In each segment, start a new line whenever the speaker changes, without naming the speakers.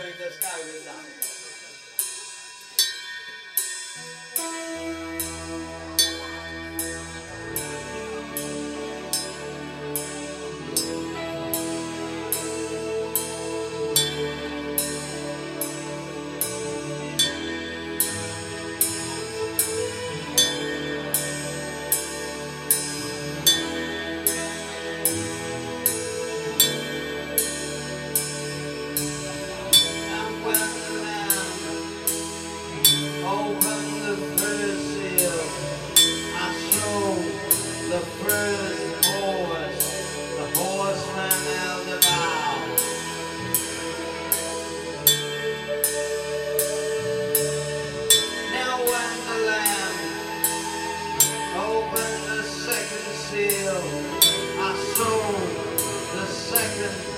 ska inte skavla. And when Yeah.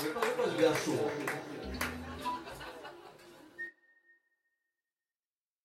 Obrigado.